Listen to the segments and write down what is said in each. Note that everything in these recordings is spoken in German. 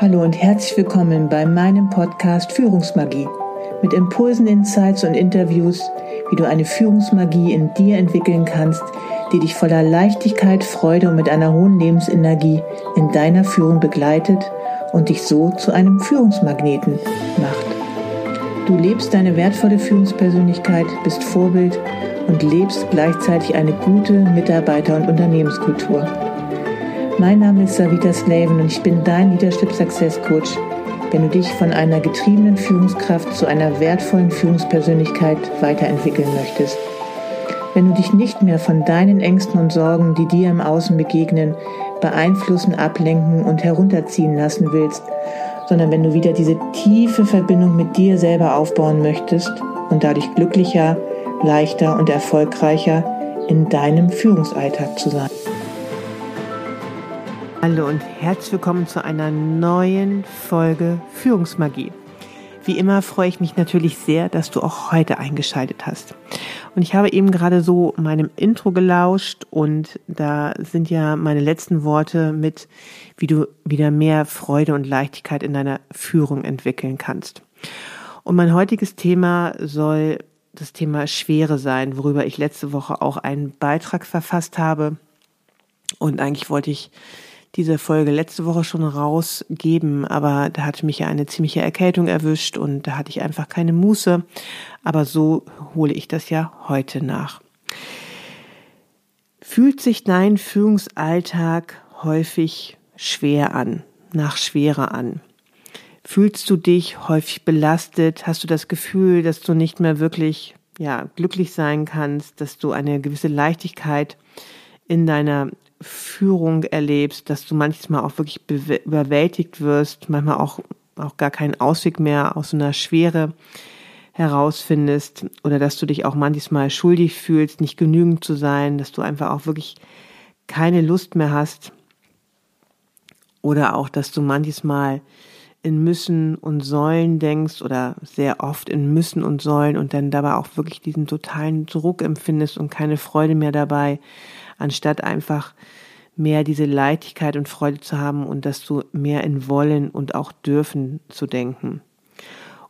Hallo und herzlich willkommen bei meinem Podcast Führungsmagie mit Impulsen, Insights und Interviews, wie du eine Führungsmagie in dir entwickeln kannst, die dich voller Leichtigkeit, Freude und mit einer hohen Lebensenergie in deiner Führung begleitet und dich so zu einem Führungsmagneten macht. Du lebst deine wertvolle Führungspersönlichkeit, bist Vorbild und lebst gleichzeitig eine gute Mitarbeiter- und Unternehmenskultur. Mein Name ist Savita Slaven und ich bin dein Leadership Success Coach, wenn du dich von einer getriebenen Führungskraft zu einer wertvollen Führungspersönlichkeit weiterentwickeln möchtest. Wenn du dich nicht mehr von deinen Ängsten und Sorgen, die dir im Außen begegnen, beeinflussen, ablenken und herunterziehen lassen willst, sondern wenn du wieder diese tiefe Verbindung mit dir selber aufbauen möchtest und dadurch glücklicher, leichter und erfolgreicher in deinem Führungsalltag zu sein. Hallo und herzlich willkommen zu einer neuen Folge Führungsmagie. Wie immer freue ich mich natürlich sehr, dass du auch heute eingeschaltet hast. Und ich habe eben gerade so meinem Intro gelauscht und da sind ja meine letzten Worte mit, wie du wieder mehr Freude und Leichtigkeit in deiner Führung entwickeln kannst. Und mein heutiges Thema soll das Thema Schwere sein, worüber ich letzte Woche auch einen Beitrag verfasst habe. Und eigentlich wollte ich diese Folge letzte Woche schon rausgeben, aber da hatte mich ja eine ziemliche Erkältung erwischt und da hatte ich einfach keine Muße. Aber so hole ich das ja heute nach. Fühlt sich dein Führungsalltag häufig schwer an, nach Schwere an? Fühlst du dich häufig belastet? Hast du das Gefühl, dass du nicht mehr wirklich ja, glücklich sein kannst, dass du eine gewisse Leichtigkeit in deiner Führung erlebst, dass du manchmal auch wirklich überwältigt wirst, manchmal auch, auch gar keinen Ausweg mehr aus so einer Schwere herausfindest oder dass du dich auch manchmal schuldig fühlst, nicht genügend zu sein, dass du einfach auch wirklich keine Lust mehr hast oder auch, dass du manchmal in müssen und sollen denkst oder sehr oft in müssen und sollen und dann dabei auch wirklich diesen totalen Druck empfindest und keine Freude mehr dabei, anstatt einfach mehr diese Leichtigkeit und Freude zu haben und dass du mehr in wollen und auch dürfen zu denken.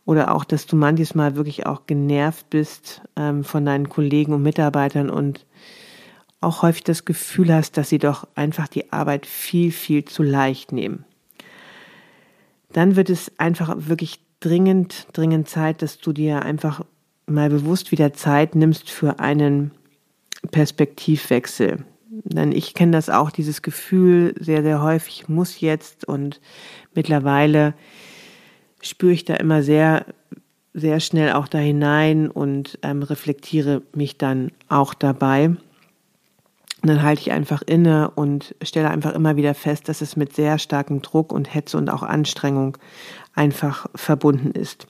Oder auch, dass du manchmal wirklich auch genervt bist ähm, von deinen Kollegen und Mitarbeitern und auch häufig das Gefühl hast, dass sie doch einfach die Arbeit viel, viel zu leicht nehmen dann wird es einfach wirklich dringend, dringend Zeit, dass du dir einfach mal bewusst wieder Zeit nimmst für einen Perspektivwechsel. Denn ich kenne das auch, dieses Gefühl sehr, sehr häufig, muss jetzt und mittlerweile spüre ich da immer sehr, sehr schnell auch da hinein und ähm, reflektiere mich dann auch dabei. Und dann halte ich einfach inne und stelle einfach immer wieder fest, dass es mit sehr starkem Druck und Hetze und auch Anstrengung einfach verbunden ist.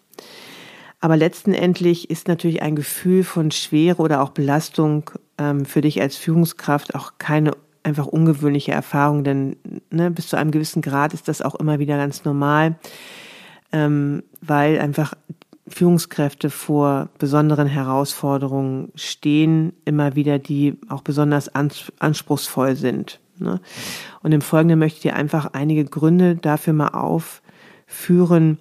Aber letztendlich ist natürlich ein Gefühl von Schwere oder auch Belastung ähm, für dich als Führungskraft auch keine einfach ungewöhnliche Erfahrung, denn ne, bis zu einem gewissen Grad ist das auch immer wieder ganz normal, ähm, weil einfach Führungskräfte vor besonderen Herausforderungen stehen, immer wieder, die auch besonders anspruchsvoll sind. Ne? Und im Folgenden möchte ich dir einfach einige Gründe dafür mal aufführen,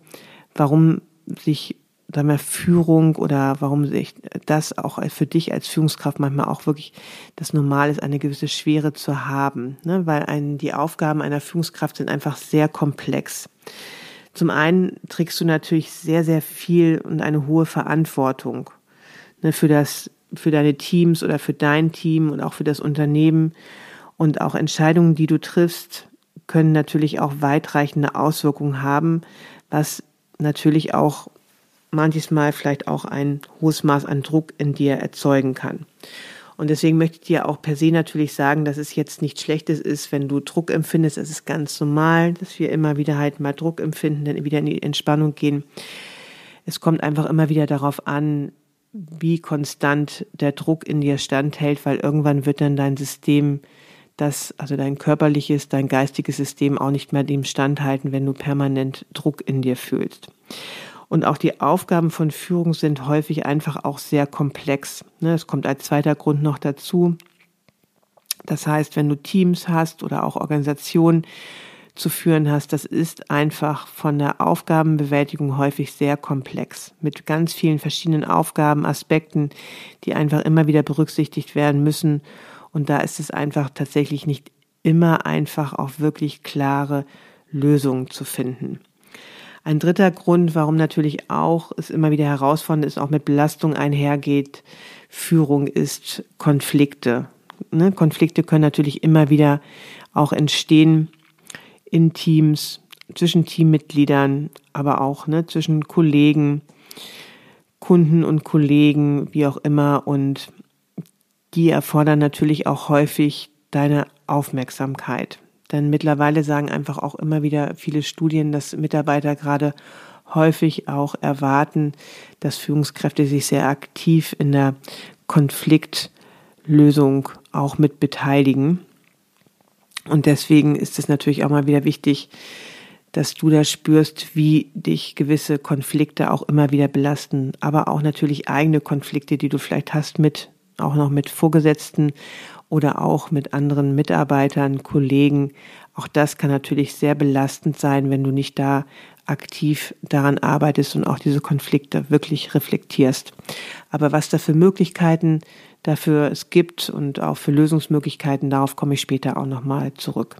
warum sich sagen wir, Führung oder warum sich das auch für dich als Führungskraft manchmal auch wirklich das Normal ist, eine gewisse Schwere zu haben, ne? weil ein, die Aufgaben einer Führungskraft sind einfach sehr komplex. Zum einen trägst du natürlich sehr, sehr viel und eine hohe Verantwortung ne, für das, für deine Teams oder für dein Team und auch für das Unternehmen. Und auch Entscheidungen, die du triffst, können natürlich auch weitreichende Auswirkungen haben, was natürlich auch manchmal vielleicht auch ein hohes Maß an Druck in dir erzeugen kann. Und deswegen möchte ich dir auch per se natürlich sagen, dass es jetzt nichts Schlechtes ist, wenn du Druck empfindest. Es ist ganz normal, dass wir immer wieder halt mal Druck empfinden, dann wieder in die Entspannung gehen. Es kommt einfach immer wieder darauf an, wie konstant der Druck in dir standhält, weil irgendwann wird dann dein System, das, also dein körperliches, dein geistiges System auch nicht mehr dem standhalten, wenn du permanent Druck in dir fühlst. Und auch die Aufgaben von Führung sind häufig einfach auch sehr komplex. Ne, es kommt als zweiter Grund noch dazu. Das heißt, wenn du Teams hast oder auch Organisationen, zu führen hast, das ist einfach von der Aufgabenbewältigung häufig sehr komplex mit ganz vielen verschiedenen Aufgaben, Aspekten, die einfach immer wieder berücksichtigt werden müssen. Und da ist es einfach tatsächlich nicht immer einfach, auch wirklich klare Lösungen zu finden. Ein dritter Grund, warum natürlich auch es immer wieder herausfordernd ist, auch mit Belastung einhergeht, Führung ist Konflikte. Ne? Konflikte können natürlich immer wieder auch entstehen in Teams, zwischen Teammitgliedern, aber auch ne, zwischen Kollegen, Kunden und Kollegen, wie auch immer. Und die erfordern natürlich auch häufig deine Aufmerksamkeit. Denn mittlerweile sagen einfach auch immer wieder viele Studien, dass Mitarbeiter gerade häufig auch erwarten, dass Führungskräfte sich sehr aktiv in der Konfliktlösung auch mit beteiligen. Und deswegen ist es natürlich auch mal wieder wichtig, dass du da spürst, wie dich gewisse Konflikte auch immer wieder belasten, aber auch natürlich eigene Konflikte, die du vielleicht hast mit, auch noch mit Vorgesetzten oder auch mit anderen Mitarbeitern, Kollegen. Auch das kann natürlich sehr belastend sein, wenn du nicht da aktiv daran arbeitest und auch diese Konflikte wirklich reflektierst. Aber was da für Möglichkeiten dafür es gibt und auch für Lösungsmöglichkeiten, darauf komme ich später auch nochmal zurück.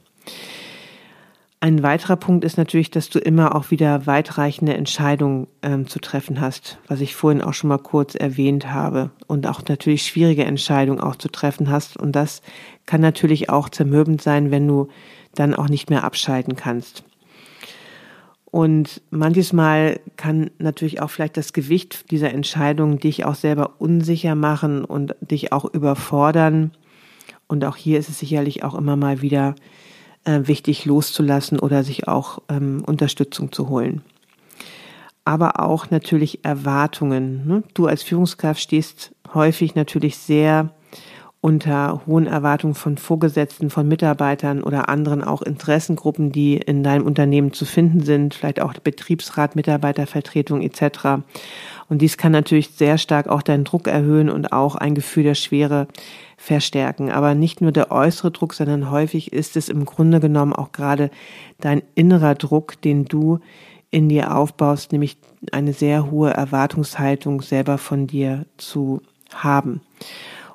Ein weiterer Punkt ist natürlich, dass du immer auch wieder weitreichende Entscheidungen ähm, zu treffen hast, was ich vorhin auch schon mal kurz erwähnt habe und auch natürlich schwierige Entscheidungen auch zu treffen hast. Und das kann natürlich auch zermürbend sein, wenn du dann auch nicht mehr abschalten kannst. Und manches Mal kann natürlich auch vielleicht das Gewicht dieser Entscheidung dich auch selber unsicher machen und dich auch überfordern. Und auch hier ist es sicherlich auch immer mal wieder äh, wichtig loszulassen oder sich auch ähm, Unterstützung zu holen. Aber auch natürlich Erwartungen. Ne? Du als Führungskraft stehst häufig natürlich sehr unter hohen Erwartungen von Vorgesetzten, von Mitarbeitern oder anderen auch Interessengruppen, die in deinem Unternehmen zu finden sind, vielleicht auch Betriebsrat, Mitarbeitervertretung etc. Und dies kann natürlich sehr stark auch deinen Druck erhöhen und auch ein Gefühl der Schwere verstärken. Aber nicht nur der äußere Druck, sondern häufig ist es im Grunde genommen auch gerade dein innerer Druck, den du in dir aufbaust, nämlich eine sehr hohe Erwartungshaltung selber von dir zu haben.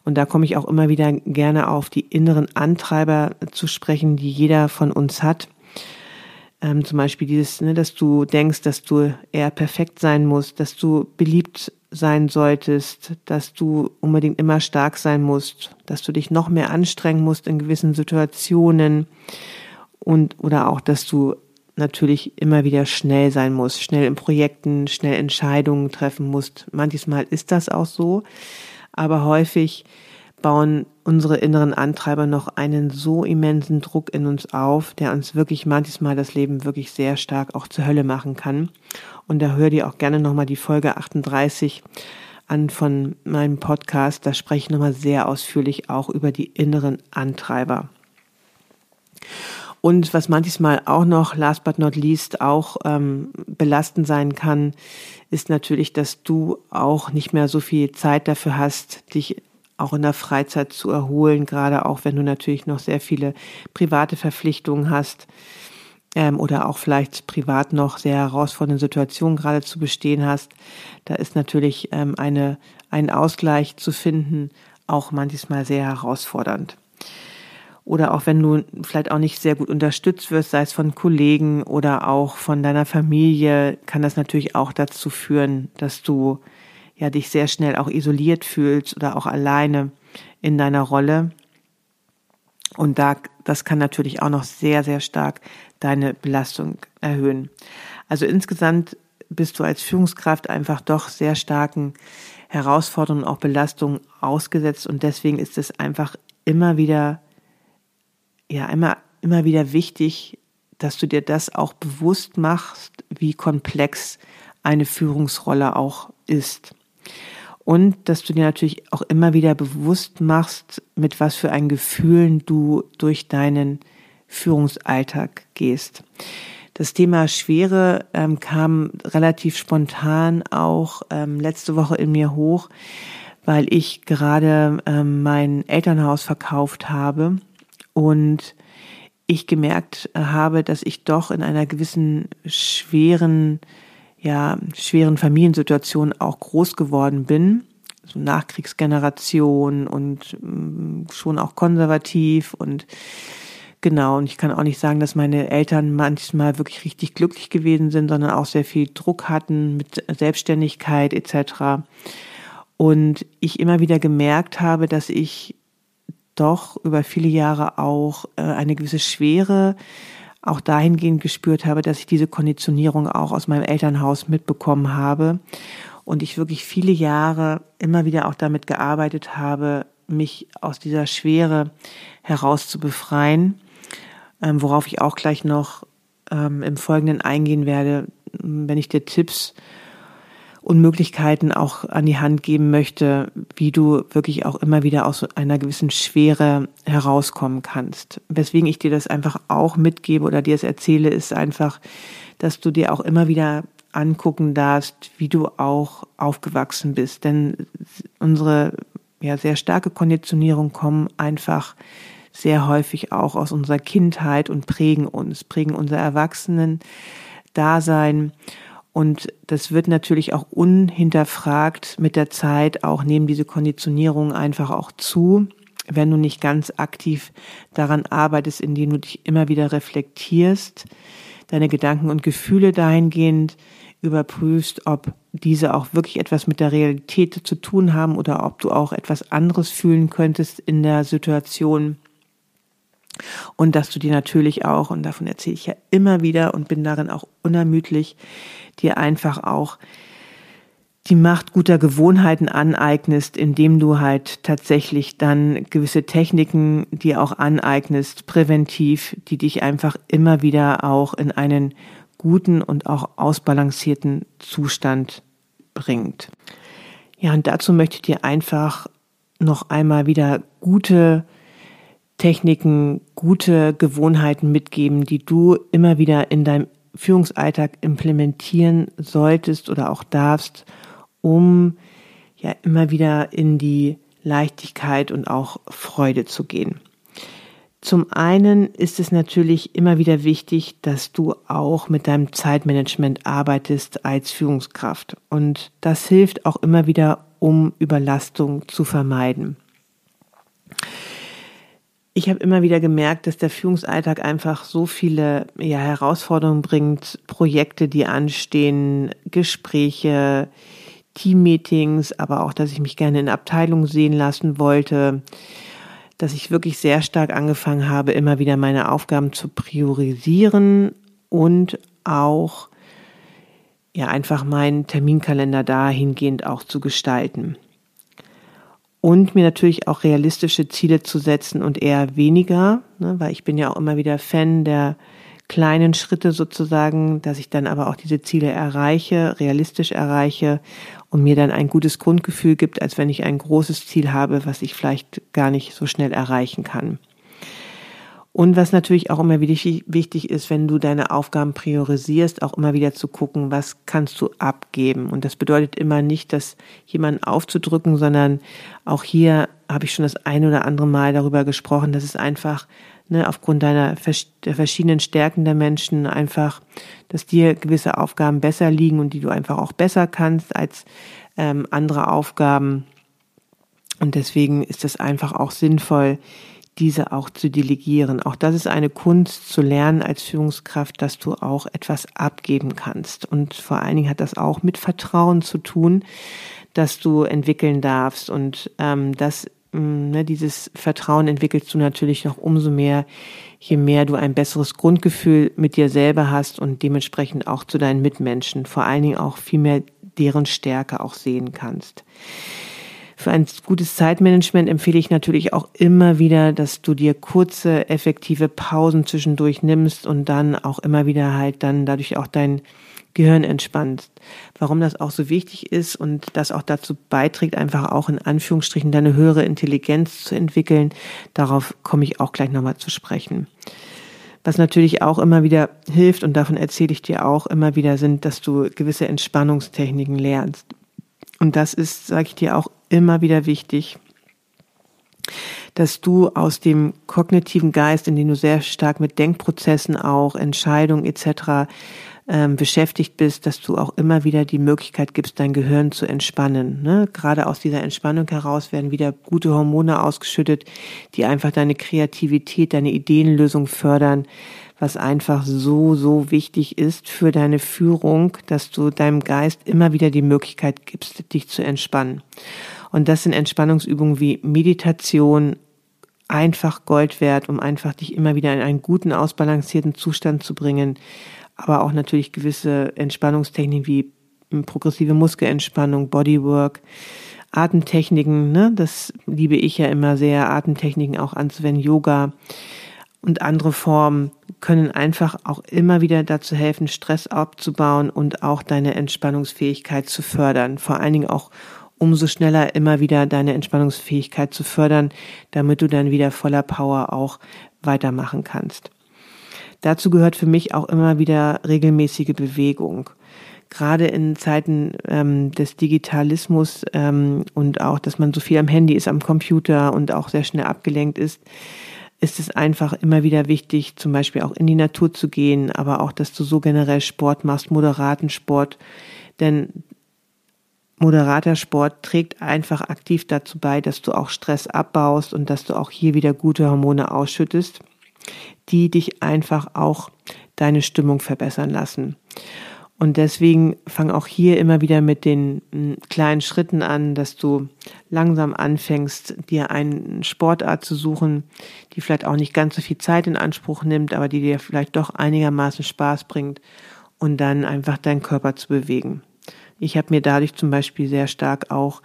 Und da komme ich auch immer wieder gerne auf die inneren Antreiber zu sprechen, die jeder von uns hat. Ähm, zum Beispiel dieses, ne, dass du denkst, dass du eher perfekt sein musst, dass du beliebt sein solltest, dass du unbedingt immer stark sein musst, dass du dich noch mehr anstrengen musst in gewissen Situationen und oder auch, dass du natürlich immer wieder schnell sein musst, schnell in Projekten, schnell Entscheidungen treffen musst. Manchmal ist das auch so, aber häufig bauen unsere inneren Antreiber noch einen so immensen Druck in uns auf, der uns wirklich manchmal das Leben wirklich sehr stark auch zur Hölle machen kann. Und da hör dir auch gerne nochmal die Folge 38 an von meinem Podcast. Da spreche ich nochmal sehr ausführlich auch über die inneren Antreiber. Und was manchmal auch noch, last but not least, auch ähm, belastend sein kann, ist natürlich, dass du auch nicht mehr so viel Zeit dafür hast, dich auch in der Freizeit zu erholen, gerade auch wenn du natürlich noch sehr viele private Verpflichtungen hast ähm, oder auch vielleicht privat noch sehr herausfordernde Situationen gerade zu bestehen hast. Da ist natürlich ähm, eine, ein Ausgleich zu finden auch manchmal sehr herausfordernd. Oder auch wenn du vielleicht auch nicht sehr gut unterstützt wirst, sei es von Kollegen oder auch von deiner Familie, kann das natürlich auch dazu führen, dass du ja dich sehr schnell auch isoliert fühlst oder auch alleine in deiner Rolle. Und da, das kann natürlich auch noch sehr, sehr stark deine Belastung erhöhen. Also insgesamt bist du als Führungskraft einfach doch sehr starken Herausforderungen, auch Belastungen ausgesetzt und deswegen ist es einfach immer wieder, ja, immer, immer wieder wichtig, dass du dir das auch bewusst machst, wie komplex eine Führungsrolle auch ist. Und dass du dir natürlich auch immer wieder bewusst machst, mit was für ein Gefühlen du durch deinen Führungsalltag gehst. Das Thema Schwere ähm, kam relativ spontan auch ähm, letzte Woche in mir hoch, weil ich gerade ähm, mein Elternhaus verkauft habe und ich gemerkt habe, dass ich doch in einer gewissen schweren, ja, schweren Familiensituation auch groß geworden bin. So Nachkriegsgeneration und mm, schon auch konservativ und genau. Und ich kann auch nicht sagen, dass meine Eltern manchmal wirklich richtig glücklich gewesen sind, sondern auch sehr viel Druck hatten mit Selbstständigkeit etc. Und ich immer wieder gemerkt habe, dass ich doch über viele Jahre auch äh, eine gewisse Schwere auch dahingehend gespürt habe, dass ich diese Konditionierung auch aus meinem Elternhaus mitbekommen habe und ich wirklich viele Jahre immer wieder auch damit gearbeitet habe, mich aus dieser Schwere heraus zu befreien, ähm, worauf ich auch gleich noch ähm, im Folgenden eingehen werde, wenn ich dir Tipps und Möglichkeiten auch an die Hand geben möchte, wie du wirklich auch immer wieder aus einer gewissen Schwere herauskommen kannst. Weswegen ich dir das einfach auch mitgebe oder dir es erzähle, ist einfach, dass du dir auch immer wieder angucken darfst, wie du auch aufgewachsen bist. Denn unsere ja, sehr starke Konditionierung kommen einfach sehr häufig auch aus unserer Kindheit und prägen uns, prägen unser Erwachsenen-Dasein und das wird natürlich auch unhinterfragt mit der Zeit auch neben diese Konditionierung einfach auch zu, wenn du nicht ganz aktiv daran arbeitest, indem du dich immer wieder reflektierst, deine Gedanken und Gefühle dahingehend überprüfst, ob diese auch wirklich etwas mit der Realität zu tun haben oder ob du auch etwas anderes fühlen könntest in der Situation. Und dass du dir natürlich auch, und davon erzähle ich ja immer wieder und bin darin auch unermüdlich, dir einfach auch die Macht guter Gewohnheiten aneignest, indem du halt tatsächlich dann gewisse Techniken dir auch aneignest, präventiv, die dich einfach immer wieder auch in einen guten und auch ausbalancierten Zustand bringt. Ja, und dazu möchte ich dir einfach noch einmal wieder gute Techniken, gute Gewohnheiten mitgeben, die du immer wieder in deinem Führungsalltag implementieren solltest oder auch darfst, um ja immer wieder in die Leichtigkeit und auch Freude zu gehen. Zum einen ist es natürlich immer wieder wichtig, dass du auch mit deinem Zeitmanagement arbeitest als Führungskraft. Und das hilft auch immer wieder, um Überlastung zu vermeiden ich habe immer wieder gemerkt, dass der Führungsalltag einfach so viele ja, Herausforderungen bringt, Projekte, die anstehen, Gespräche, Teammeetings, aber auch, dass ich mich gerne in Abteilungen sehen lassen wollte, dass ich wirklich sehr stark angefangen habe, immer wieder meine Aufgaben zu priorisieren und auch ja einfach meinen Terminkalender dahingehend auch zu gestalten und mir natürlich auch realistische Ziele zu setzen und eher weniger, ne, weil ich bin ja auch immer wieder Fan der kleinen Schritte sozusagen, dass ich dann aber auch diese Ziele erreiche, realistisch erreiche und mir dann ein gutes Grundgefühl gibt, als wenn ich ein großes Ziel habe, was ich vielleicht gar nicht so schnell erreichen kann. Und was natürlich auch immer wichtig ist, wenn du deine Aufgaben priorisierst, auch immer wieder zu gucken, was kannst du abgeben. Und das bedeutet immer nicht, dass jemanden aufzudrücken, sondern auch hier habe ich schon das ein oder andere Mal darüber gesprochen, dass es einfach ne, aufgrund deiner der verschiedenen Stärken der Menschen einfach, dass dir gewisse Aufgaben besser liegen und die du einfach auch besser kannst als ähm, andere Aufgaben. Und deswegen ist es einfach auch sinnvoll, diese auch zu delegieren. Auch das ist eine Kunst zu lernen als Führungskraft, dass du auch etwas abgeben kannst. Und vor allen Dingen hat das auch mit Vertrauen zu tun, dass du entwickeln darfst. Und ähm, das, mm, ne, dieses Vertrauen entwickelst du natürlich noch umso mehr, je mehr du ein besseres Grundgefühl mit dir selber hast und dementsprechend auch zu deinen Mitmenschen, vor allen Dingen auch viel mehr deren Stärke auch sehen kannst. Für ein gutes Zeitmanagement empfehle ich natürlich auch immer wieder, dass du dir kurze, effektive Pausen zwischendurch nimmst und dann auch immer wieder halt dann dadurch auch dein Gehirn entspannst. Warum das auch so wichtig ist und das auch dazu beiträgt, einfach auch in Anführungsstrichen deine höhere Intelligenz zu entwickeln, darauf komme ich auch gleich nochmal zu sprechen. Was natürlich auch immer wieder hilft, und davon erzähle ich dir auch immer wieder, sind, dass du gewisse Entspannungstechniken lernst. Und das ist, sage ich dir, auch immer wieder wichtig. dass du aus dem kognitiven Geist, in dem du sehr stark mit Denkprozessen auch, Entscheidungen etc. Ähm, beschäftigt bist, dass du auch immer wieder die Möglichkeit gibst, dein Gehirn zu entspannen. Ne? Gerade aus dieser Entspannung heraus werden wieder gute Hormone ausgeschüttet, die einfach deine Kreativität, deine Ideenlösung fördern, was einfach so, so wichtig ist für deine Führung, dass du deinem Geist immer wieder die Möglichkeit gibst, dich zu entspannen. Und das sind Entspannungsübungen wie Meditation, einfach Gold wert, um einfach dich immer wieder in einen guten, ausbalancierten Zustand zu bringen. Aber auch natürlich gewisse Entspannungstechniken wie progressive Muskelentspannung, Bodywork, Atemtechniken, ne? das liebe ich ja immer sehr, Atemtechniken auch anzuwenden, Yoga und andere Formen können einfach auch immer wieder dazu helfen, Stress abzubauen und auch deine Entspannungsfähigkeit zu fördern. Vor allen Dingen auch umso schneller immer wieder deine Entspannungsfähigkeit zu fördern, damit du dann wieder voller Power auch weitermachen kannst. Dazu gehört für mich auch immer wieder regelmäßige Bewegung. Gerade in Zeiten ähm, des Digitalismus ähm, und auch, dass man so viel am Handy ist, am Computer und auch sehr schnell abgelenkt ist, ist es einfach immer wieder wichtig, zum Beispiel auch in die Natur zu gehen, aber auch, dass du so generell Sport machst, moderaten Sport. Denn moderater Sport trägt einfach aktiv dazu bei, dass du auch Stress abbaust und dass du auch hier wieder gute Hormone ausschüttest, die dich einfach auch deine Stimmung verbessern lassen. Und deswegen fang auch hier immer wieder mit den hm, kleinen Schritten an, dass du langsam anfängst, dir eine Sportart zu suchen, die vielleicht auch nicht ganz so viel Zeit in Anspruch nimmt, aber die dir vielleicht doch einigermaßen Spaß bringt und dann einfach deinen Körper zu bewegen. Ich habe mir dadurch zum Beispiel sehr stark auch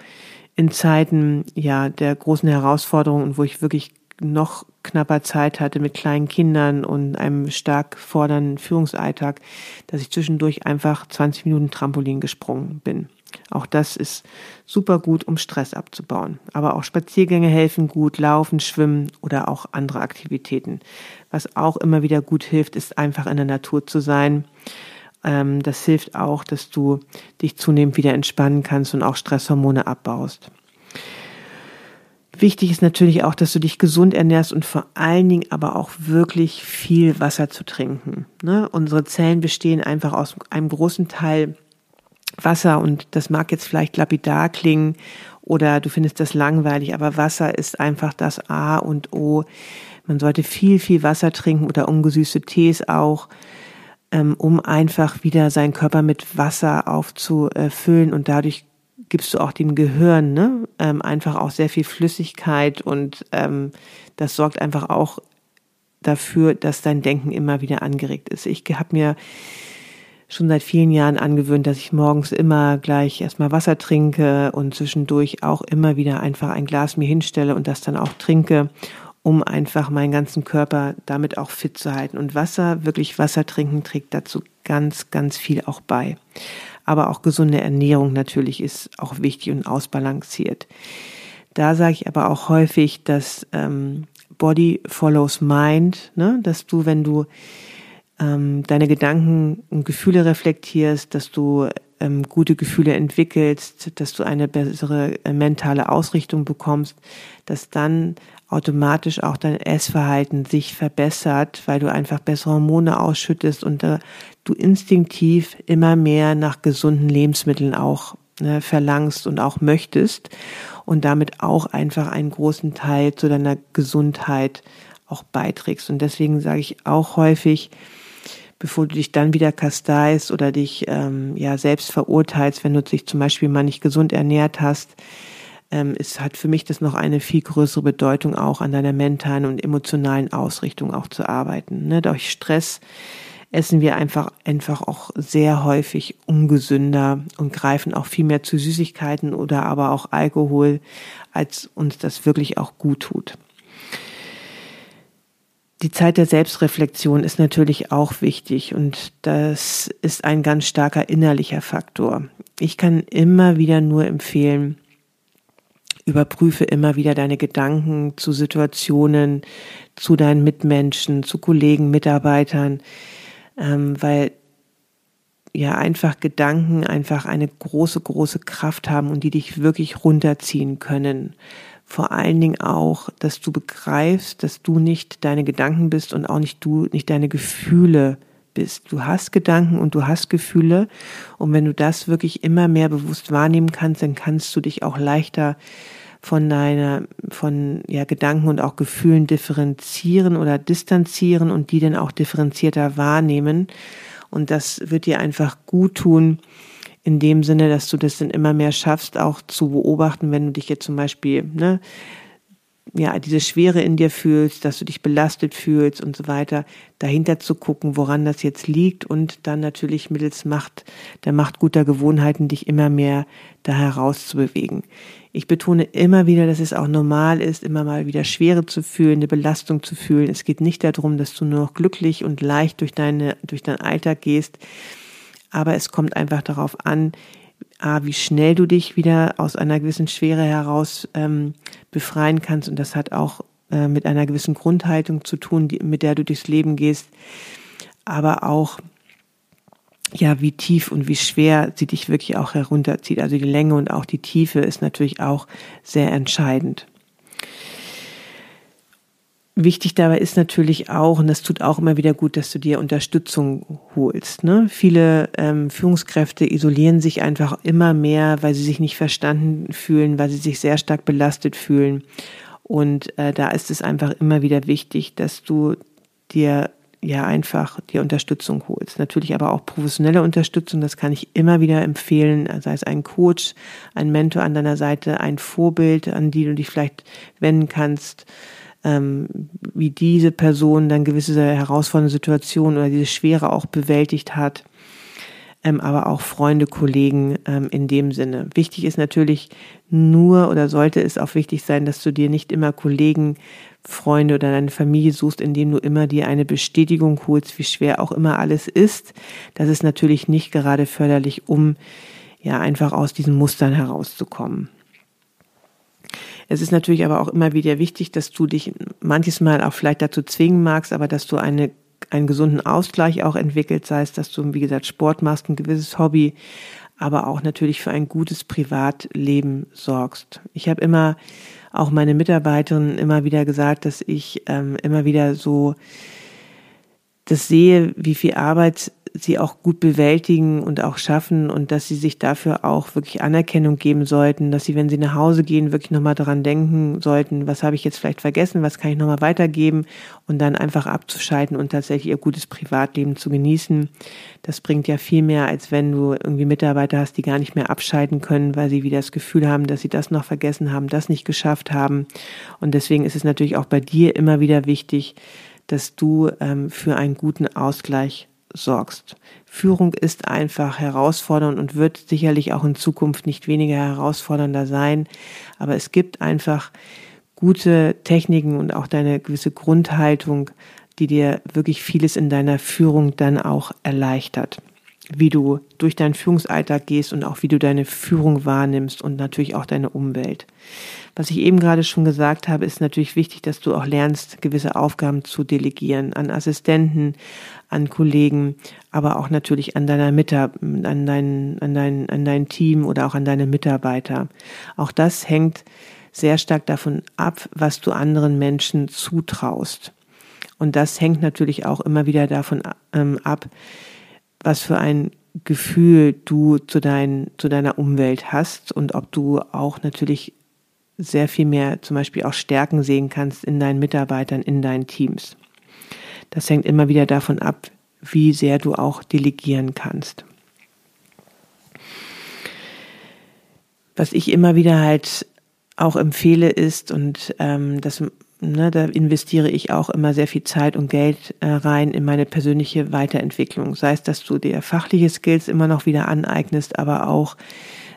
in Zeiten ja der großen Herausforderungen, wo ich wirklich noch knapper Zeit hatte mit kleinen Kindern und einem stark fordernden Führungsalltag, dass ich zwischendurch einfach 20 Minuten Trampolin gesprungen bin. Auch das ist super gut, um Stress abzubauen. Aber auch Spaziergänge helfen gut, Laufen, Schwimmen oder auch andere Aktivitäten. Was auch immer wieder gut hilft, ist einfach in der Natur zu sein. Ähm, das hilft auch, dass du dich zunehmend wieder entspannen kannst und auch Stresshormone abbaust. Wichtig ist natürlich auch, dass du dich gesund ernährst und vor allen Dingen aber auch wirklich viel Wasser zu trinken. Ne? Unsere Zellen bestehen einfach aus einem großen Teil Wasser und das mag jetzt vielleicht lapidar klingen oder du findest das langweilig, aber Wasser ist einfach das A und O. Man sollte viel, viel Wasser trinken oder ungesüßte Tees auch, ähm, um einfach wieder seinen Körper mit Wasser aufzufüllen und dadurch gibst du auch dem Gehirn ne, ähm, einfach auch sehr viel Flüssigkeit und ähm, das sorgt einfach auch dafür, dass dein Denken immer wieder angeregt ist. Ich habe mir schon seit vielen Jahren angewöhnt, dass ich morgens immer gleich erstmal Wasser trinke und zwischendurch auch immer wieder einfach ein Glas mir hinstelle und das dann auch trinke, um einfach meinen ganzen Körper damit auch fit zu halten. Und Wasser, wirklich Wasser trinken, trägt dazu ganz, ganz viel auch bei aber auch gesunde Ernährung natürlich ist auch wichtig und ausbalanciert. Da sage ich aber auch häufig, dass ähm, Body follows Mind, ne? dass du, wenn du ähm, deine Gedanken und Gefühle reflektierst, dass du ähm, gute Gefühle entwickelst, dass du eine bessere äh, mentale Ausrichtung bekommst, dass dann automatisch auch dein Essverhalten sich verbessert, weil du einfach bessere Hormone ausschüttest und äh, du instinktiv immer mehr nach gesunden Lebensmitteln auch ne, verlangst und auch möchtest und damit auch einfach einen großen Teil zu deiner Gesundheit auch beiträgst. Und deswegen sage ich auch häufig, bevor du dich dann wieder kasteist oder dich ähm, ja selbst verurteilst, wenn du dich zum Beispiel mal nicht gesund ernährt hast, ähm, es hat für mich das noch eine viel größere Bedeutung, auch an deiner mentalen und emotionalen Ausrichtung auch zu arbeiten. Ne? Durch Stress essen wir einfach, einfach auch sehr häufig ungesünder und greifen auch viel mehr zu Süßigkeiten oder aber auch Alkohol, als uns das wirklich auch gut tut. Die Zeit der Selbstreflexion ist natürlich auch wichtig und das ist ein ganz starker innerlicher Faktor. Ich kann immer wieder nur empfehlen, Überprüfe immer wieder deine Gedanken zu Situationen, zu deinen Mitmenschen, zu Kollegen, Mitarbeitern, ähm, weil ja einfach Gedanken einfach eine große, große Kraft haben und die dich wirklich runterziehen können. vor allen Dingen auch, dass du begreifst, dass du nicht deine Gedanken bist und auch nicht du, nicht deine Gefühle bist. Du hast Gedanken und du hast Gefühle. Und wenn du das wirklich immer mehr bewusst wahrnehmen kannst, dann kannst du dich auch leichter von deiner, von ja, Gedanken und auch Gefühlen differenzieren oder distanzieren und die dann auch differenzierter wahrnehmen. Und das wird dir einfach gut tun, in dem Sinne, dass du das dann immer mehr schaffst, auch zu beobachten, wenn du dich jetzt zum Beispiel, ne, ja, diese Schwere in dir fühlst, dass du dich belastet fühlst und so weiter, dahinter zu gucken, woran das jetzt liegt und dann natürlich mittels Macht, der Macht guter Gewohnheiten dich immer mehr da herauszubewegen. Ich betone immer wieder, dass es auch normal ist, immer mal wieder Schwere zu fühlen, eine Belastung zu fühlen. Es geht nicht darum, dass du nur noch glücklich und leicht durch deine, durch dein Alltag gehst. Aber es kommt einfach darauf an, A, wie schnell du dich wieder aus einer gewissen Schwere heraus ähm, befreien kannst. Und das hat auch äh, mit einer gewissen Grundhaltung zu tun, die, mit der du durchs Leben gehst. Aber auch, ja, wie tief und wie schwer sie dich wirklich auch herunterzieht. Also die Länge und auch die Tiefe ist natürlich auch sehr entscheidend. Wichtig dabei ist natürlich auch, und das tut auch immer wieder gut, dass du dir Unterstützung holst. Ne? Viele ähm, Führungskräfte isolieren sich einfach immer mehr, weil sie sich nicht verstanden fühlen, weil sie sich sehr stark belastet fühlen. Und äh, da ist es einfach immer wieder wichtig, dass du dir ja einfach die Unterstützung holst. Natürlich aber auch professionelle Unterstützung, das kann ich immer wieder empfehlen, sei es ein Coach, ein Mentor an deiner Seite, ein Vorbild, an die du dich vielleicht wenden kannst ähm, wie diese Person dann gewisse herausfordernde Situationen oder diese Schwere auch bewältigt hat, ähm, aber auch Freunde, Kollegen ähm, in dem Sinne. Wichtig ist natürlich nur oder sollte es auch wichtig sein, dass du dir nicht immer Kollegen, Freunde oder deine Familie suchst, indem du immer dir eine Bestätigung holst, wie schwer auch immer alles ist. Das ist natürlich nicht gerade förderlich, um ja einfach aus diesen Mustern herauszukommen. Es ist natürlich aber auch immer wieder wichtig, dass du dich manches Mal auch vielleicht dazu zwingen magst, aber dass du eine, einen gesunden Ausgleich auch entwickelst, sei es, dass du, wie gesagt, Sport machst, ein gewisses Hobby, aber auch natürlich für ein gutes Privatleben sorgst. Ich habe immer auch meine Mitarbeiterinnen immer wieder gesagt, dass ich ähm, immer wieder so das sehe, wie viel Arbeit sie auch gut bewältigen und auch schaffen und dass sie sich dafür auch wirklich Anerkennung geben sollten, dass sie, wenn sie nach Hause gehen, wirklich nochmal daran denken sollten, was habe ich jetzt vielleicht vergessen, was kann ich nochmal weitergeben und dann einfach abzuschalten und tatsächlich ihr gutes Privatleben zu genießen. Das bringt ja viel mehr, als wenn du irgendwie Mitarbeiter hast, die gar nicht mehr abschalten können, weil sie wieder das Gefühl haben, dass sie das noch vergessen haben, das nicht geschafft haben. Und deswegen ist es natürlich auch bei dir immer wieder wichtig, dass du ähm, für einen guten Ausgleich sorgst. Führung ist einfach herausfordernd und wird sicherlich auch in Zukunft nicht weniger herausfordernder sein. Aber es gibt einfach gute Techniken und auch deine gewisse Grundhaltung, die dir wirklich vieles in deiner Führung dann auch erleichtert. Wie du durch deinen Führungsalltag gehst und auch wie du deine Führung wahrnimmst und natürlich auch deine Umwelt. Was ich eben gerade schon gesagt habe, ist natürlich wichtig, dass du auch lernst, gewisse Aufgaben zu delegieren an Assistenten, an Kollegen, aber auch natürlich an deiner Mitab an dein, an dein, an dein Team oder auch an deine Mitarbeiter. Auch das hängt sehr stark davon ab, was du anderen Menschen zutraust. Und das hängt natürlich auch immer wieder davon ähm, ab, was für ein Gefühl du zu, dein, zu deiner Umwelt hast und ob du auch natürlich sehr viel mehr zum Beispiel auch Stärken sehen kannst in deinen Mitarbeitern, in deinen Teams. Das hängt immer wieder davon ab, wie sehr du auch delegieren kannst. Was ich immer wieder halt auch empfehle ist, und ähm, das, ne, da investiere ich auch immer sehr viel Zeit und Geld äh, rein in meine persönliche Weiterentwicklung. Sei es, dass du dir fachliche Skills immer noch wieder aneignest, aber auch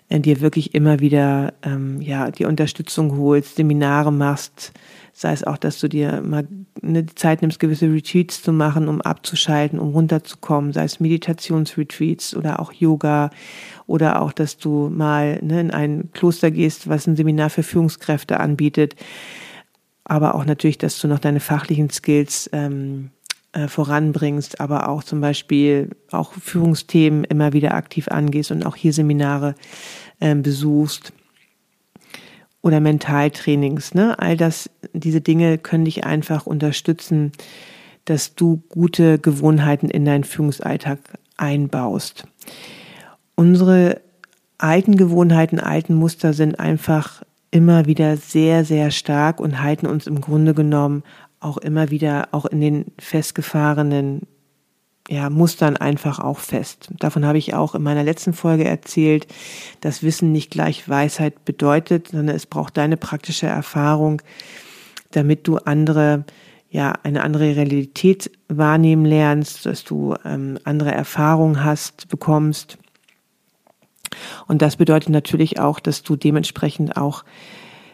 äh, dir wirklich immer wieder ähm, ja die Unterstützung holst, Seminare machst, sei es auch, dass du dir mal eine Zeit nimmst, gewisse Retreats zu machen, um abzuschalten, um runterzukommen, sei es Meditationsretreats oder auch Yoga oder auch, dass du mal ne, in ein Kloster gehst, was ein Seminar für Führungskräfte anbietet, aber auch natürlich, dass du noch deine fachlichen Skills ähm, äh, voranbringst, aber auch zum Beispiel auch Führungsthemen immer wieder aktiv angehst und auch hier Seminare äh, besuchst oder Mentaltrainings. Ne? All das, diese Dinge können dich einfach unterstützen, dass du gute Gewohnheiten in deinen Führungsalltag einbaust. Unsere alten Gewohnheiten, alten Muster sind einfach immer wieder sehr, sehr stark und halten uns im Grunde genommen auch immer wieder auch in den festgefahrenen ja, Mustern einfach auch fest. Davon habe ich auch in meiner letzten Folge erzählt, dass Wissen nicht gleich Weisheit bedeutet, sondern es braucht deine praktische Erfahrung, damit du andere, ja, eine andere Realität wahrnehmen lernst, dass du ähm, andere Erfahrungen hast, bekommst. Und das bedeutet natürlich auch, dass du dementsprechend auch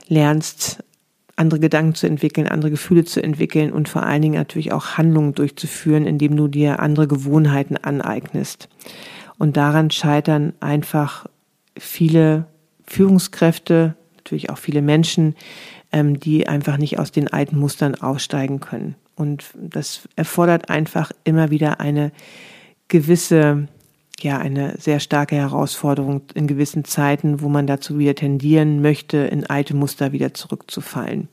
lernst, andere Gedanken zu entwickeln, andere Gefühle zu entwickeln und vor allen Dingen natürlich auch Handlungen durchzuführen, indem du dir andere Gewohnheiten aneignest. Und daran scheitern einfach viele Führungskräfte, natürlich auch viele Menschen, ähm, die einfach nicht aus den alten Mustern aussteigen können. Und das erfordert einfach immer wieder eine gewisse, ja, eine sehr starke Herausforderung in gewissen Zeiten, wo man dazu wieder tendieren möchte, in alte Muster wieder zurückzufallen.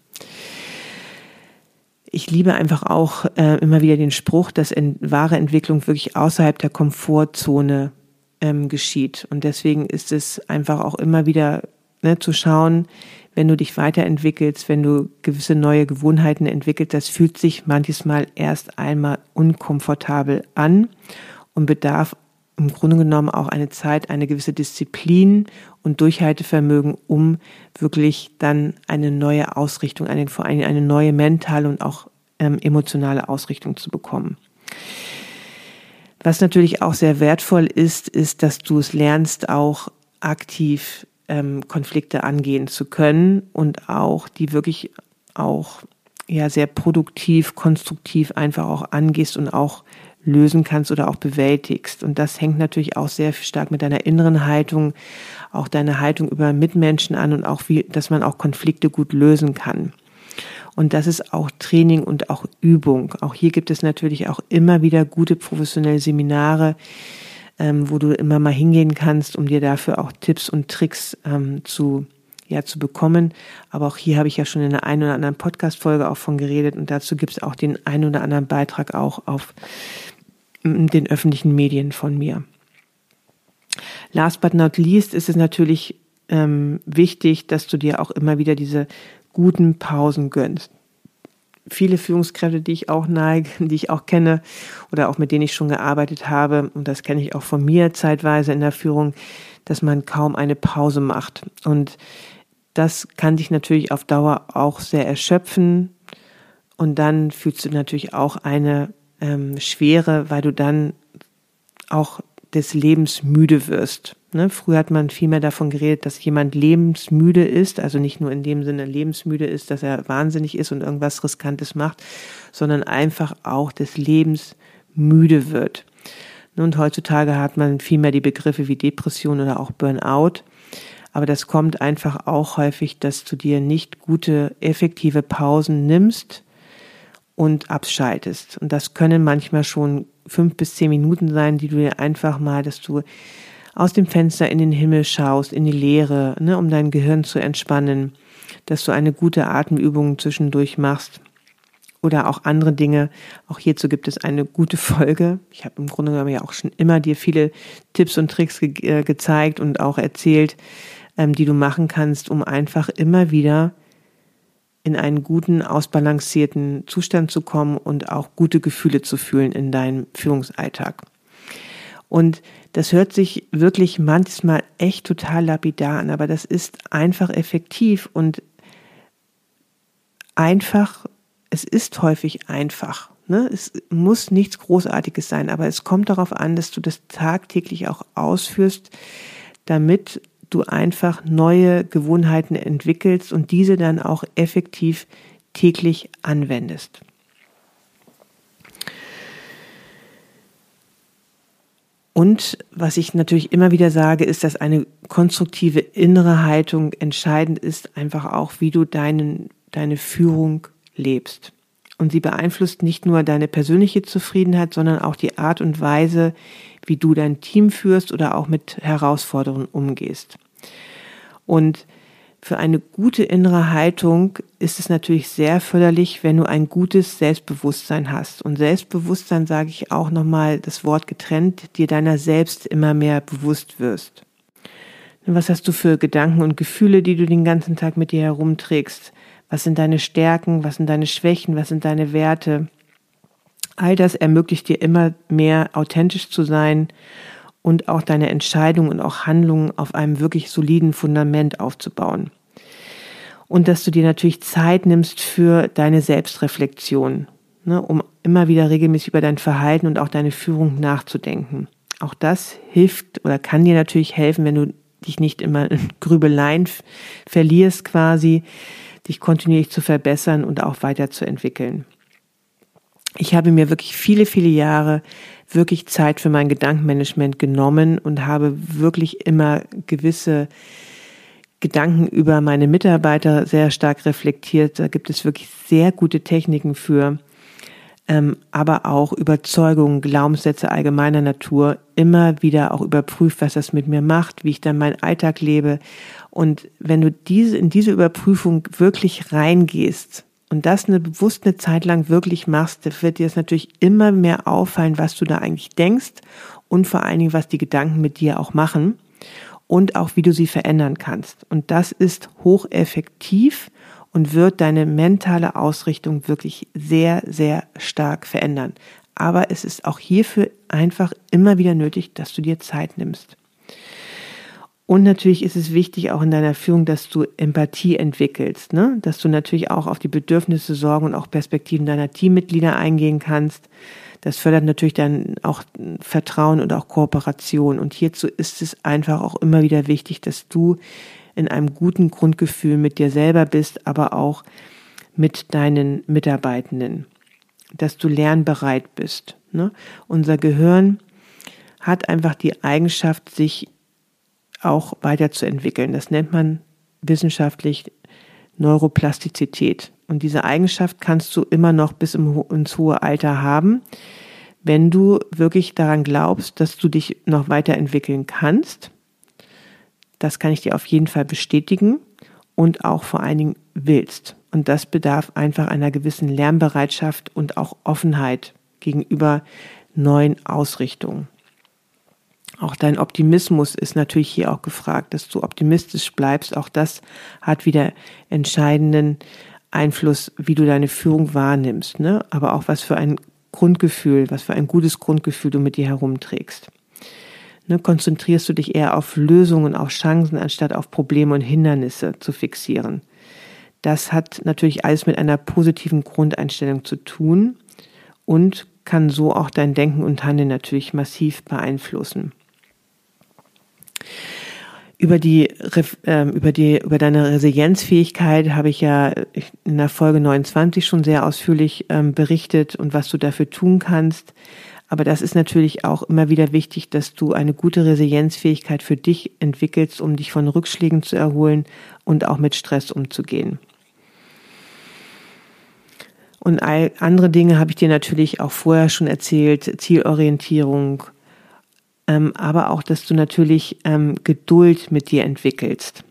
Ich liebe einfach auch äh, immer wieder den Spruch, dass in, wahre Entwicklung wirklich außerhalb der Komfortzone ähm, geschieht. Und deswegen ist es einfach auch immer wieder ne, zu schauen, wenn du dich weiterentwickelst, wenn du gewisse neue Gewohnheiten entwickelst, das fühlt sich manches Mal erst einmal unkomfortabel an und bedarf im Grunde genommen auch eine Zeit, eine gewisse Disziplin und Durchhaltevermögen, um wirklich dann eine neue Ausrichtung, eine, vor allem eine neue mentale und auch ähm, emotionale Ausrichtung zu bekommen. Was natürlich auch sehr wertvoll ist, ist, dass du es lernst, auch aktiv ähm, Konflikte angehen zu können und auch die wirklich auch ja sehr produktiv, konstruktiv einfach auch angehst und auch lösen kannst oder auch bewältigst. Und das hängt natürlich auch sehr stark mit deiner inneren Haltung, auch deine Haltung über Mitmenschen an und auch wie, dass man auch Konflikte gut lösen kann. Und das ist auch Training und auch Übung. Auch hier gibt es natürlich auch immer wieder gute professionelle Seminare, ähm, wo du immer mal hingehen kannst, um dir dafür auch Tipps und Tricks ähm, zu ja zu bekommen. Aber auch hier habe ich ja schon in der einen oder anderen Podcast-Folge auch von geredet und dazu gibt es auch den einen oder anderen Beitrag auch auf den öffentlichen Medien von mir. Last but not least ist es natürlich ähm, wichtig, dass du dir auch immer wieder diese guten Pausen gönnst. Viele Führungskräfte, die ich auch neige, die ich auch kenne oder auch mit denen ich schon gearbeitet habe, und das kenne ich auch von mir zeitweise in der Führung, dass man kaum eine Pause macht. Und das kann dich natürlich auf Dauer auch sehr erschöpfen. Und dann fühlst du natürlich auch eine ähm, Schwere, weil du dann auch des Lebens müde wirst. Ne? Früher hat man viel mehr davon geredet, dass jemand lebensmüde ist, also nicht nur in dem Sinne lebensmüde ist, dass er wahnsinnig ist und irgendwas Riskantes macht, sondern einfach auch des Lebens müde wird. Und heutzutage hat man viel mehr die Begriffe wie Depression oder auch Burnout. Aber das kommt einfach auch häufig, dass du dir nicht gute, effektive Pausen nimmst, und abschaltest. Und das können manchmal schon fünf bis zehn Minuten sein, die du dir einfach mal, dass du aus dem Fenster in den Himmel schaust, in die Leere, ne, um dein Gehirn zu entspannen, dass du eine gute Atemübung zwischendurch machst oder auch andere Dinge. Auch hierzu gibt es eine gute Folge. Ich habe im Grunde genommen ja auch schon immer dir viele Tipps und Tricks ge äh, gezeigt und auch erzählt, ähm, die du machen kannst, um einfach immer wieder in einen guten, ausbalancierten Zustand zu kommen und auch gute Gefühle zu fühlen in deinem Führungsalltag. Und das hört sich wirklich manchmal echt total lapidar an, aber das ist einfach effektiv und einfach, es ist häufig einfach. Ne? Es muss nichts Großartiges sein, aber es kommt darauf an, dass du das tagtäglich auch ausführst, damit du einfach neue Gewohnheiten entwickelst und diese dann auch effektiv täglich anwendest. Und was ich natürlich immer wieder sage, ist, dass eine konstruktive innere Haltung entscheidend ist, einfach auch, wie du deinen, deine Führung lebst. Und sie beeinflusst nicht nur deine persönliche Zufriedenheit, sondern auch die Art und Weise, wie du dein Team führst oder auch mit Herausforderungen umgehst. Und für eine gute innere Haltung ist es natürlich sehr förderlich, wenn du ein gutes Selbstbewusstsein hast. Und Selbstbewusstsein sage ich auch nochmal das Wort getrennt, dir deiner selbst immer mehr bewusst wirst. Was hast du für Gedanken und Gefühle, die du den ganzen Tag mit dir herumträgst? Was sind deine Stärken? Was sind deine Schwächen? Was sind deine Werte? All das ermöglicht dir immer mehr authentisch zu sein und auch deine Entscheidungen und auch Handlungen auf einem wirklich soliden Fundament aufzubauen. Und dass du dir natürlich Zeit nimmst für deine Selbstreflexion, ne, um immer wieder regelmäßig über dein Verhalten und auch deine Führung nachzudenken. Auch das hilft oder kann dir natürlich helfen, wenn du dich nicht immer in Grübeleien verlierst quasi, dich kontinuierlich zu verbessern und auch weiterzuentwickeln. Ich habe mir wirklich viele, viele Jahre wirklich Zeit für mein Gedankenmanagement genommen und habe wirklich immer gewisse Gedanken über meine Mitarbeiter sehr stark reflektiert. Da gibt es wirklich sehr gute Techniken für, ähm, aber auch Überzeugungen, Glaubenssätze allgemeiner Natur immer wieder auch überprüft, was das mit mir macht, wie ich dann meinen Alltag lebe. Und wenn du diese, in diese Überprüfung wirklich reingehst, und das eine bewusst eine Zeit lang wirklich machst, wird dir es natürlich immer mehr auffallen, was du da eigentlich denkst und vor allen Dingen, was die Gedanken mit dir auch machen und auch wie du sie verändern kannst. Und das ist hocheffektiv und wird deine mentale Ausrichtung wirklich sehr, sehr stark verändern. Aber es ist auch hierfür einfach immer wieder nötig, dass du dir Zeit nimmst. Und natürlich ist es wichtig auch in deiner Führung, dass du Empathie entwickelst, ne? dass du natürlich auch auf die Bedürfnisse, Sorgen und auch Perspektiven deiner Teammitglieder eingehen kannst. Das fördert natürlich dann auch Vertrauen und auch Kooperation. Und hierzu ist es einfach auch immer wieder wichtig, dass du in einem guten Grundgefühl mit dir selber bist, aber auch mit deinen Mitarbeitenden, dass du lernbereit bist. Ne? Unser Gehirn hat einfach die Eigenschaft, sich auch weiterzuentwickeln. Das nennt man wissenschaftlich Neuroplastizität. Und diese Eigenschaft kannst du immer noch bis ins hohe Alter haben, wenn du wirklich daran glaubst, dass du dich noch weiterentwickeln kannst. Das kann ich dir auf jeden Fall bestätigen und auch vor allen Dingen willst. Und das bedarf einfach einer gewissen Lernbereitschaft und auch Offenheit gegenüber neuen Ausrichtungen. Auch dein Optimismus ist natürlich hier auch gefragt, dass du optimistisch bleibst. Auch das hat wieder entscheidenden Einfluss, wie du deine Führung wahrnimmst, ne? aber auch was für ein Grundgefühl, was für ein gutes Grundgefühl du mit dir herumträgst. Ne? Konzentrierst du dich eher auf Lösungen, auf Chancen, anstatt auf Probleme und Hindernisse zu fixieren. Das hat natürlich alles mit einer positiven Grundeinstellung zu tun und kann so auch dein Denken und Handeln natürlich massiv beeinflussen. Über die, ähm, über die, über deine Resilienzfähigkeit habe ich ja in der Folge 29 schon sehr ausführlich ähm, berichtet und was du dafür tun kannst. Aber das ist natürlich auch immer wieder wichtig, dass du eine gute Resilienzfähigkeit für dich entwickelst, um dich von Rückschlägen zu erholen und auch mit Stress umzugehen. Und all andere Dinge habe ich dir natürlich auch vorher schon erzählt. Zielorientierung, ähm, aber auch, dass du natürlich ähm, Geduld mit dir entwickelst.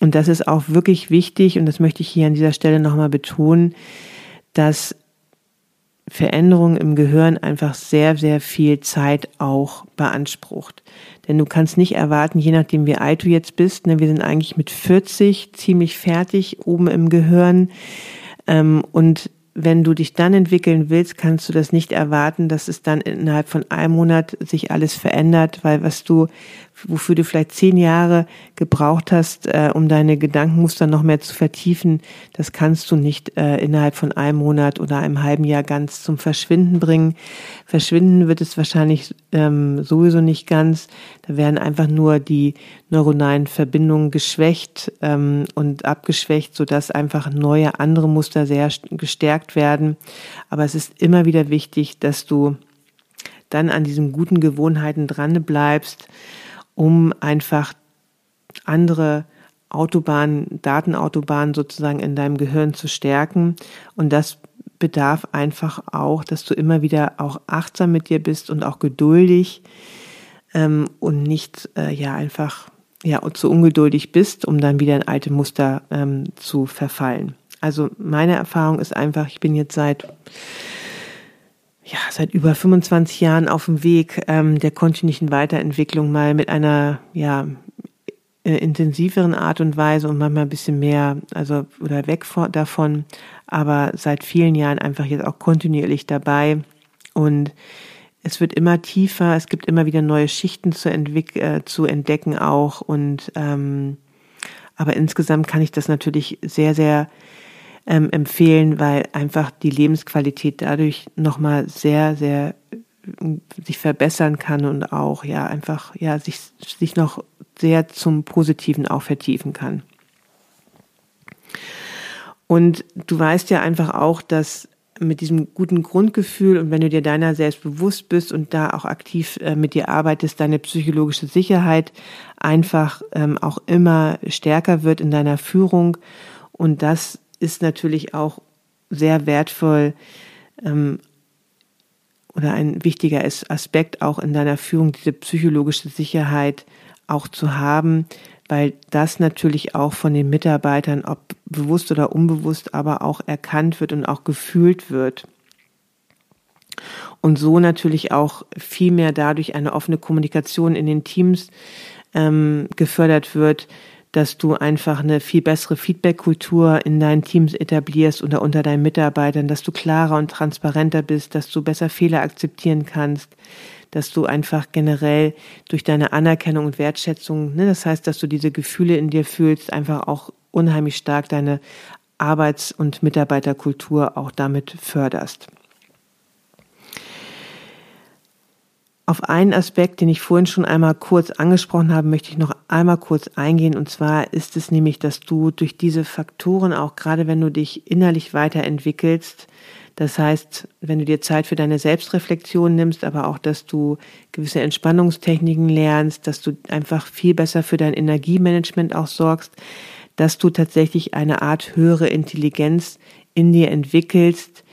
Und das ist auch wirklich wichtig und das möchte ich hier an dieser Stelle nochmal betonen, dass Veränderung im Gehirn einfach sehr, sehr viel Zeit auch beansprucht. Denn du kannst nicht erwarten, je nachdem wie alt du jetzt bist, ne, wir sind eigentlich mit 40 ziemlich fertig oben im Gehirn ähm, und wenn du dich dann entwickeln willst, kannst du das nicht erwarten, dass es dann innerhalb von einem Monat sich alles verändert, weil was du wofür du vielleicht zehn Jahre gebraucht hast, äh, um deine Gedankenmuster noch mehr zu vertiefen, das kannst du nicht äh, innerhalb von einem Monat oder einem halben Jahr ganz zum Verschwinden bringen. Verschwinden wird es wahrscheinlich ähm, sowieso nicht ganz. Da werden einfach nur die neuronalen Verbindungen geschwächt ähm, und abgeschwächt, sodass einfach neue andere Muster sehr gestärkt werden. Aber es ist immer wieder wichtig, dass du dann an diesen guten Gewohnheiten dran bleibst um einfach andere Autobahnen, Datenautobahnen sozusagen in deinem Gehirn zu stärken. Und das bedarf einfach auch, dass du immer wieder auch achtsam mit dir bist und auch geduldig ähm, und nicht äh, ja einfach ja, zu ungeduldig bist, um dann wieder in alte Muster ähm, zu verfallen. Also meine Erfahrung ist einfach, ich bin jetzt seit ja, seit über 25 Jahren auf dem Weg ähm, der kontinuierlichen Weiterentwicklung mal mit einer ja, äh, intensiveren Art und Weise und manchmal ein bisschen mehr, also oder weg von, davon, aber seit vielen Jahren einfach jetzt auch kontinuierlich dabei. Und es wird immer tiefer, es gibt immer wieder neue Schichten zu, entwick äh, zu entdecken auch. Und ähm, aber insgesamt kann ich das natürlich sehr, sehr ähm, empfehlen, weil einfach die Lebensqualität dadurch nochmal sehr, sehr äh, sich verbessern kann und auch ja einfach ja sich sich noch sehr zum Positiven auch vertiefen kann. Und du weißt ja einfach auch, dass mit diesem guten Grundgefühl und wenn du dir deiner selbst bewusst bist und da auch aktiv äh, mit dir arbeitest, deine psychologische Sicherheit einfach ähm, auch immer stärker wird in deiner Führung. Und das ist natürlich auch sehr wertvoll ähm, oder ein wichtiger Aspekt auch in deiner Führung, diese psychologische Sicherheit auch zu haben, weil das natürlich auch von den Mitarbeitern, ob bewusst oder unbewusst, aber auch erkannt wird und auch gefühlt wird. Und so natürlich auch viel mehr dadurch eine offene Kommunikation in den Teams ähm, gefördert wird, dass du einfach eine viel bessere Feedback-Kultur in deinen Teams etablierst oder unter deinen Mitarbeitern, dass du klarer und transparenter bist, dass du besser Fehler akzeptieren kannst, dass du einfach generell durch deine Anerkennung und Wertschätzung, ne, das heißt, dass du diese Gefühle in dir fühlst, einfach auch unheimlich stark deine Arbeits- und Mitarbeiterkultur auch damit förderst. Auf einen Aspekt, den ich vorhin schon einmal kurz angesprochen habe, möchte ich noch einmal kurz eingehen. Und zwar ist es nämlich, dass du durch diese Faktoren auch, gerade wenn du dich innerlich weiterentwickelst, das heißt, wenn du dir Zeit für deine Selbstreflexion nimmst, aber auch, dass du gewisse Entspannungstechniken lernst, dass du einfach viel besser für dein Energiemanagement auch sorgst, dass du tatsächlich eine Art höhere Intelligenz in dir entwickelst,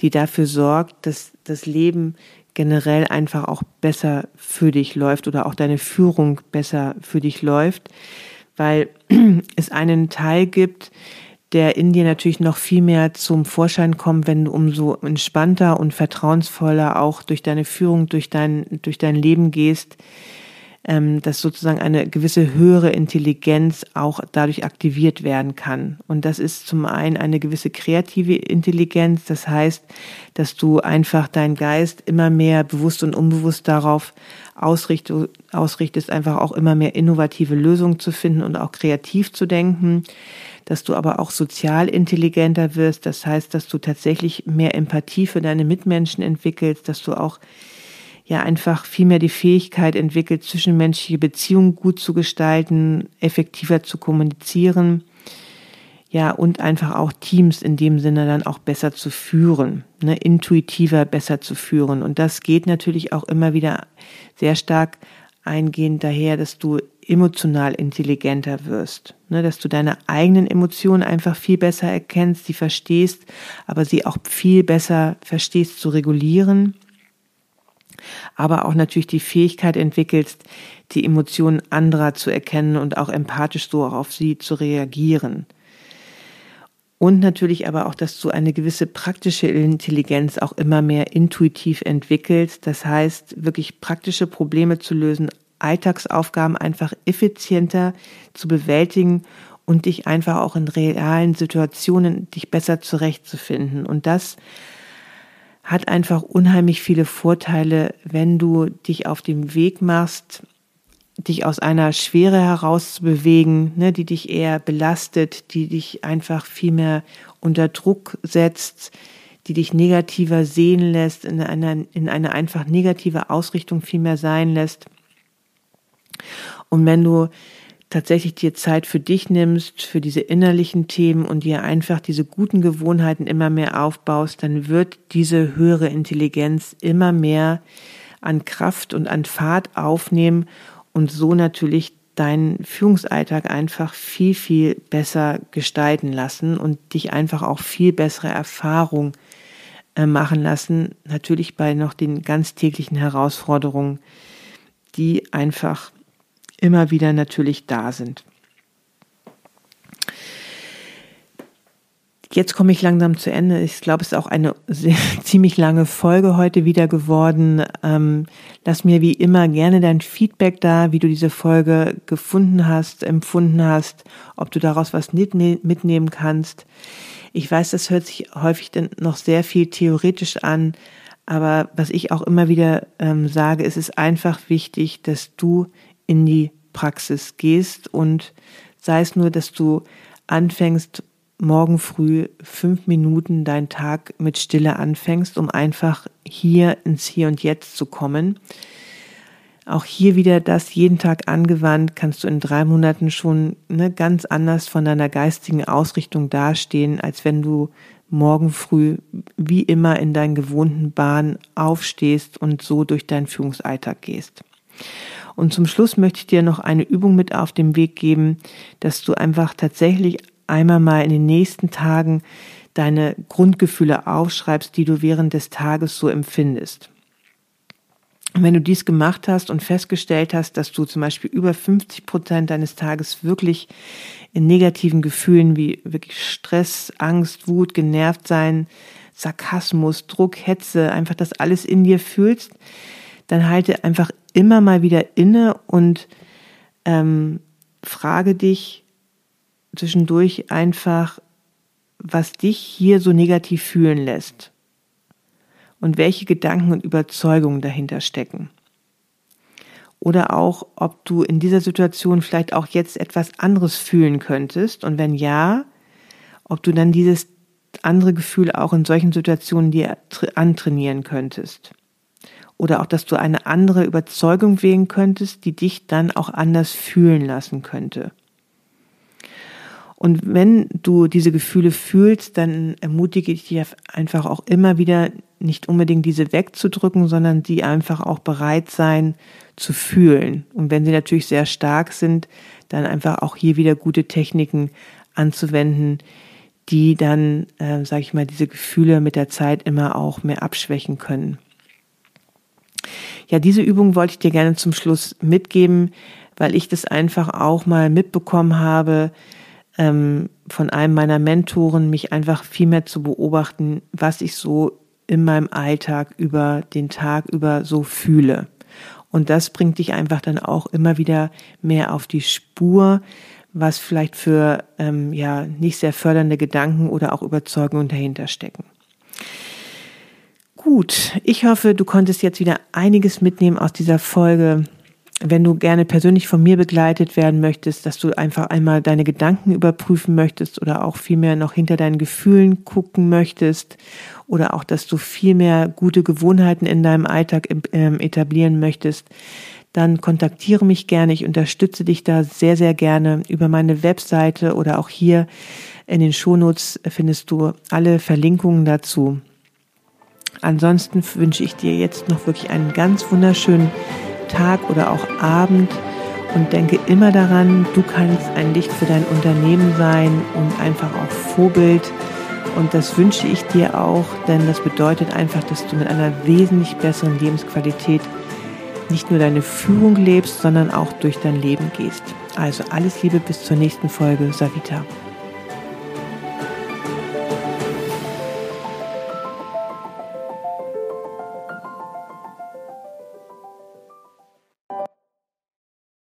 die dafür sorgt, dass das Leben generell einfach auch besser für dich läuft oder auch deine Führung besser für dich läuft, weil es einen Teil gibt, der in dir natürlich noch viel mehr zum Vorschein kommt, wenn du umso entspannter und vertrauensvoller auch durch deine Führung, durch dein, durch dein Leben gehst, dass sozusagen eine gewisse höhere Intelligenz auch dadurch aktiviert werden kann. Und das ist zum einen eine gewisse kreative Intelligenz, das heißt, dass du einfach deinen Geist immer mehr bewusst und unbewusst darauf ausrichtest, ausrichtest einfach auch immer mehr innovative Lösungen zu finden und auch kreativ zu denken dass du aber auch sozial intelligenter wirst. Das heißt, dass du tatsächlich mehr Empathie für deine Mitmenschen entwickelst, dass du auch ja einfach viel mehr die Fähigkeit entwickelt, zwischenmenschliche Beziehungen gut zu gestalten, effektiver zu kommunizieren. Ja, und einfach auch Teams in dem Sinne dann auch besser zu führen, ne, intuitiver besser zu führen. Und das geht natürlich auch immer wieder sehr stark eingehend daher, dass du emotional intelligenter wirst, ne, dass du deine eigenen Emotionen einfach viel besser erkennst, sie verstehst, aber sie auch viel besser verstehst zu regulieren, aber auch natürlich die Fähigkeit entwickelst, die Emotionen anderer zu erkennen und auch empathisch so auf sie zu reagieren. Und natürlich aber auch, dass du eine gewisse praktische Intelligenz auch immer mehr intuitiv entwickelst. Das heißt, wirklich praktische Probleme zu lösen, Alltagsaufgaben einfach effizienter zu bewältigen und dich einfach auch in realen Situationen dich besser zurechtzufinden. Und das hat einfach unheimlich viele Vorteile, wenn du dich auf dem Weg machst, dich aus einer Schwere heraus zu bewegen, ne, die dich eher belastet, die dich einfach viel mehr unter Druck setzt, die dich negativer sehen lässt, in einer, in eine einfach negative Ausrichtung viel mehr sein lässt. Und wenn du tatsächlich dir Zeit für dich nimmst, für diese innerlichen Themen und dir einfach diese guten Gewohnheiten immer mehr aufbaust, dann wird diese höhere Intelligenz immer mehr an Kraft und an Fahrt aufnehmen und so natürlich deinen Führungsalltag einfach viel, viel besser gestalten lassen und dich einfach auch viel bessere Erfahrungen äh, machen lassen. Natürlich bei noch den ganz täglichen Herausforderungen, die einfach immer wieder natürlich da sind. Jetzt komme ich langsam zu Ende. Ich glaube, es ist auch eine sehr, ziemlich lange Folge heute wieder geworden. Ähm, lass mir wie immer gerne dein Feedback da, wie du diese Folge gefunden hast, empfunden hast, ob du daraus was mitnehmen kannst. Ich weiß, das hört sich häufig dann noch sehr viel theoretisch an, aber was ich auch immer wieder ähm, sage, es ist einfach wichtig, dass du in die Praxis gehst und sei es nur, dass du anfängst, morgen früh fünf Minuten deinen Tag mit Stille anfängst, um einfach hier ins Hier und Jetzt zu kommen. Auch hier wieder das jeden Tag angewandt, kannst du in drei Monaten schon ne, ganz anders von deiner geistigen Ausrichtung dastehen, als wenn du morgen früh wie immer in deinen gewohnten Bahn aufstehst und so durch deinen Führungsalltag gehst. Und zum Schluss möchte ich dir noch eine Übung mit auf den Weg geben, dass du einfach tatsächlich einmal mal in den nächsten Tagen deine Grundgefühle aufschreibst, die du während des Tages so empfindest. Und wenn du dies gemacht hast und festgestellt hast, dass du zum Beispiel über 50 Prozent deines Tages wirklich in negativen Gefühlen wie wirklich Stress, Angst, Wut, genervt sein, Sarkasmus, Druck, Hetze, einfach das alles in dir fühlst, dann halte einfach immer mal wieder inne und ähm, frage dich, zwischendurch einfach, was dich hier so negativ fühlen lässt und welche Gedanken und Überzeugungen dahinter stecken. Oder auch, ob du in dieser Situation vielleicht auch jetzt etwas anderes fühlen könntest und wenn ja, ob du dann dieses andere Gefühl auch in solchen Situationen dir antrainieren könntest. Oder auch, dass du eine andere Überzeugung wählen könntest, die dich dann auch anders fühlen lassen könnte. Und wenn du diese Gefühle fühlst, dann ermutige ich dich einfach auch immer wieder, nicht unbedingt diese wegzudrücken, sondern die einfach auch bereit sein zu fühlen. Und wenn sie natürlich sehr stark sind, dann einfach auch hier wieder gute Techniken anzuwenden, die dann, äh, sage ich mal, diese Gefühle mit der Zeit immer auch mehr abschwächen können. Ja, diese Übung wollte ich dir gerne zum Schluss mitgeben, weil ich das einfach auch mal mitbekommen habe, ähm, von einem meiner Mentoren, mich einfach viel mehr zu beobachten, was ich so in meinem Alltag über den Tag über so fühle. Und das bringt dich einfach dann auch immer wieder mehr auf die Spur, was vielleicht für ähm, ja nicht sehr fördernde Gedanken oder auch Überzeugungen dahinter stecken. Gut, ich hoffe, du konntest jetzt wieder einiges mitnehmen aus dieser Folge wenn du gerne persönlich von mir begleitet werden möchtest, dass du einfach einmal deine Gedanken überprüfen möchtest oder auch viel mehr noch hinter deinen Gefühlen gucken möchtest oder auch, dass du viel mehr gute Gewohnheiten in deinem Alltag ähm, etablieren möchtest, dann kontaktiere mich gerne. Ich unterstütze dich da sehr, sehr gerne über meine Webseite oder auch hier in den Shownotes findest du alle Verlinkungen dazu. Ansonsten wünsche ich dir jetzt noch wirklich einen ganz wunderschönen Tag oder auch Abend und denke immer daran, du kannst ein Licht für dein Unternehmen sein und einfach auch Vorbild. Und das wünsche ich dir auch, denn das bedeutet einfach, dass du mit einer wesentlich besseren Lebensqualität nicht nur deine Führung lebst, sondern auch durch dein Leben gehst. Also alles Liebe bis zur nächsten Folge, Savita.